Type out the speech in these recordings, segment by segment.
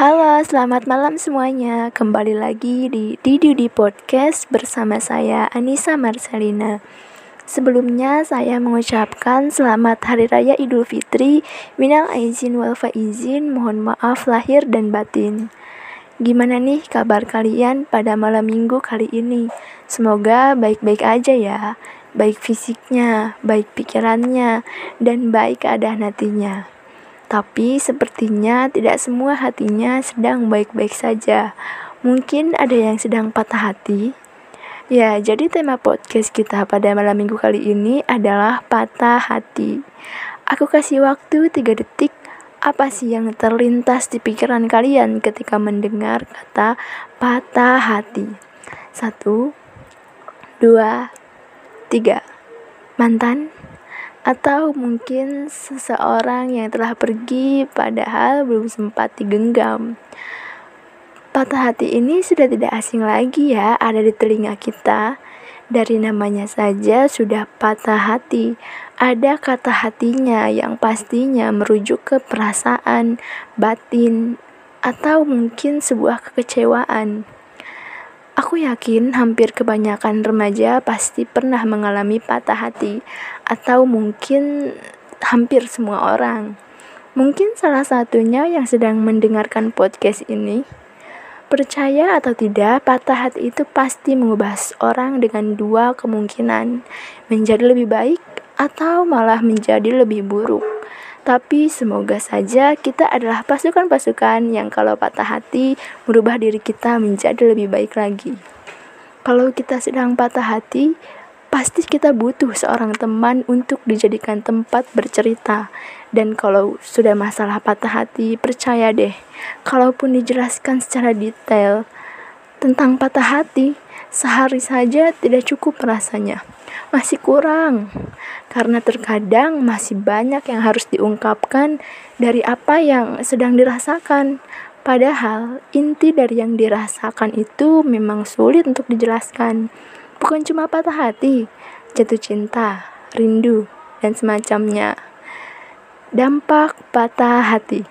Halo, selamat malam semuanya. Kembali lagi di Didi di Podcast bersama saya Anissa Marcelina. Sebelumnya saya mengucapkan selamat Hari Raya Idul Fitri, minal aizin wal faizin, mohon maaf lahir dan batin. Gimana nih kabar kalian pada malam minggu kali ini? Semoga baik-baik aja ya, baik fisiknya, baik pikirannya, dan baik keadaan hatinya. Tapi sepertinya tidak semua hatinya sedang baik-baik saja. Mungkin ada yang sedang patah hati. Ya, jadi tema podcast kita pada malam minggu kali ini adalah patah hati. Aku kasih waktu 3 detik. Apa sih yang terlintas di pikiran kalian ketika mendengar kata patah hati? Satu, dua, tiga. Mantan, atau mungkin seseorang yang telah pergi padahal belum sempat digenggam. Patah hati ini sudah tidak asing lagi ya ada di telinga kita. Dari namanya saja sudah patah hati. Ada kata hatinya yang pastinya merujuk ke perasaan, batin, atau mungkin sebuah kekecewaan. Aku yakin hampir kebanyakan remaja pasti pernah mengalami patah hati, atau mungkin hampir semua orang. Mungkin salah satunya yang sedang mendengarkan podcast ini. Percaya atau tidak, patah hati itu pasti mengubah seorang dengan dua kemungkinan: menjadi lebih baik atau malah menjadi lebih buruk. Tapi semoga saja kita adalah pasukan-pasukan yang kalau patah hati merubah diri kita menjadi lebih baik lagi. Kalau kita sedang patah hati, pasti kita butuh seorang teman untuk dijadikan tempat bercerita. Dan kalau sudah masalah patah hati, percaya deh, kalaupun dijelaskan secara detail tentang patah hati, sehari saja tidak cukup rasanya. Masih kurang, karena terkadang masih banyak yang harus diungkapkan dari apa yang sedang dirasakan. Padahal inti dari yang dirasakan itu memang sulit untuk dijelaskan. Bukan cuma patah hati, jatuh cinta, rindu, dan semacamnya. Dampak patah hati.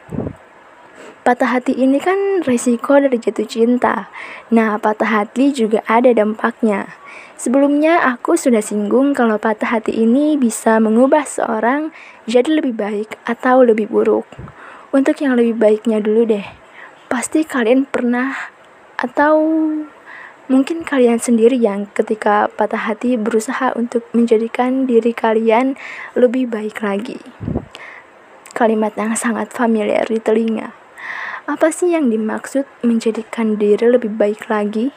Patah hati ini kan resiko dari jatuh cinta. Nah, patah hati juga ada dampaknya. Sebelumnya aku sudah singgung kalau patah hati ini bisa mengubah seorang jadi lebih baik atau lebih buruk. Untuk yang lebih baiknya dulu deh. Pasti kalian pernah atau mungkin kalian sendiri yang ketika patah hati berusaha untuk menjadikan diri kalian lebih baik lagi. Kalimat yang sangat familiar di telinga. Apa sih yang dimaksud menjadikan diri lebih baik lagi?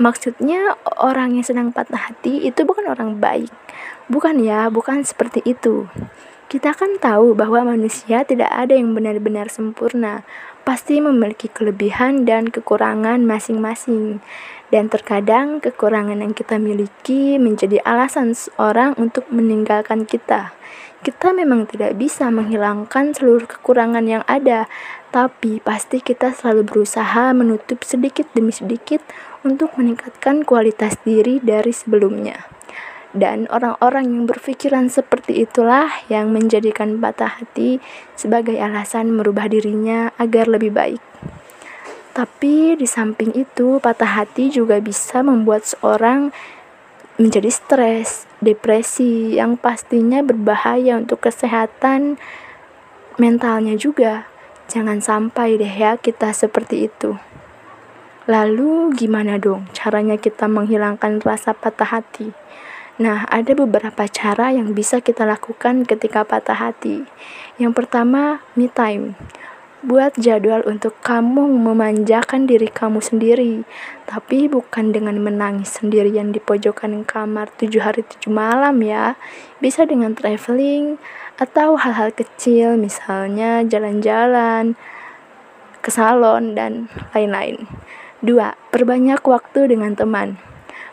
maksudnya orang yang sedang patah hati itu bukan orang baik. Bukan ya, bukan seperti itu. Kita kan tahu bahwa manusia tidak ada yang benar-benar sempurna. Pasti memiliki kelebihan dan kekurangan masing-masing. Dan terkadang kekurangan yang kita miliki menjadi alasan seorang untuk meninggalkan kita. Kita memang tidak bisa menghilangkan seluruh kekurangan yang ada, tapi pasti kita selalu berusaha menutup sedikit demi sedikit untuk meningkatkan kualitas diri dari sebelumnya. Dan orang-orang yang berpikiran seperti itulah yang menjadikan patah hati sebagai alasan merubah dirinya agar lebih baik. Tapi di samping itu, patah hati juga bisa membuat seorang menjadi stres, depresi yang pastinya berbahaya untuk kesehatan mentalnya juga. Jangan sampai deh ya kita seperti itu. Lalu gimana dong caranya kita menghilangkan rasa patah hati? Nah, ada beberapa cara yang bisa kita lakukan ketika patah hati. Yang pertama, me time. Buat jadwal untuk kamu memanjakan diri kamu sendiri, tapi bukan dengan menangis sendirian di pojokan kamar tujuh hari tujuh malam ya. Bisa dengan traveling atau hal-hal kecil, misalnya jalan-jalan ke salon dan lain-lain. Dua, perbanyak waktu dengan teman.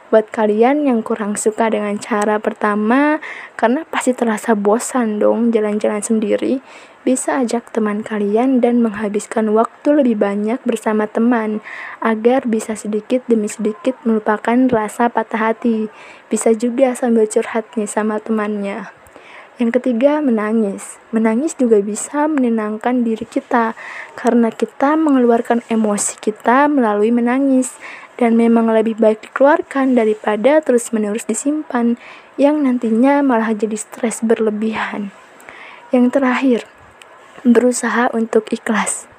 Buat kalian yang kurang suka dengan cara pertama, karena pasti terasa bosan dong jalan-jalan sendiri, bisa ajak teman kalian dan menghabiskan waktu lebih banyak bersama teman agar bisa sedikit demi sedikit melupakan rasa patah hati. Bisa juga sambil curhat sama temannya. Yang ketiga, menangis. Menangis juga bisa menenangkan diri kita karena kita mengeluarkan emosi kita melalui menangis dan memang lebih baik dikeluarkan daripada terus-menerus disimpan yang nantinya malah jadi stres berlebihan. Yang terakhir, berusaha untuk ikhlas.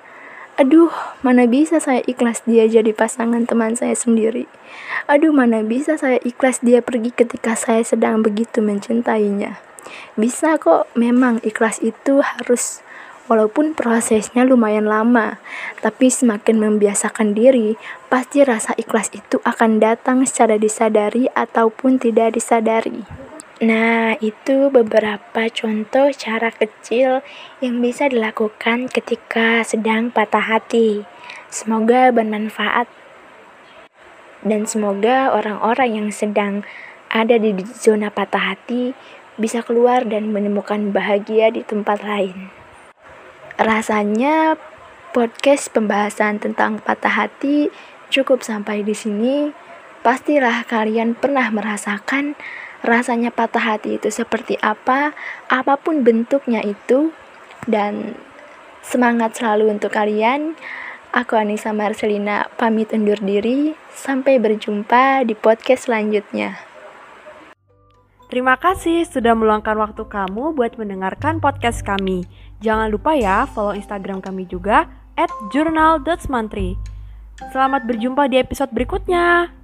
Aduh, mana bisa saya ikhlas dia jadi pasangan teman saya sendiri. Aduh, mana bisa saya ikhlas dia pergi ketika saya sedang begitu mencintainya. Bisa kok, memang ikhlas itu harus walaupun prosesnya lumayan lama, tapi semakin membiasakan diri, pasti rasa ikhlas itu akan datang secara disadari ataupun tidak disadari. Nah, itu beberapa contoh cara kecil yang bisa dilakukan ketika sedang patah hati. Semoga bermanfaat, dan semoga orang-orang yang sedang ada di zona patah hati bisa keluar dan menemukan bahagia di tempat lain. Rasanya podcast pembahasan tentang patah hati cukup sampai di sini. Pastilah kalian pernah merasakan rasanya patah hati itu seperti apa, apa pun bentuknya itu, dan semangat selalu untuk kalian. Aku Anissa Marcelina pamit undur diri. Sampai berjumpa di podcast selanjutnya. Terima kasih sudah meluangkan waktu kamu buat mendengarkan podcast kami. Jangan lupa ya follow Instagram kami juga at. Selamat berjumpa di episode berikutnya.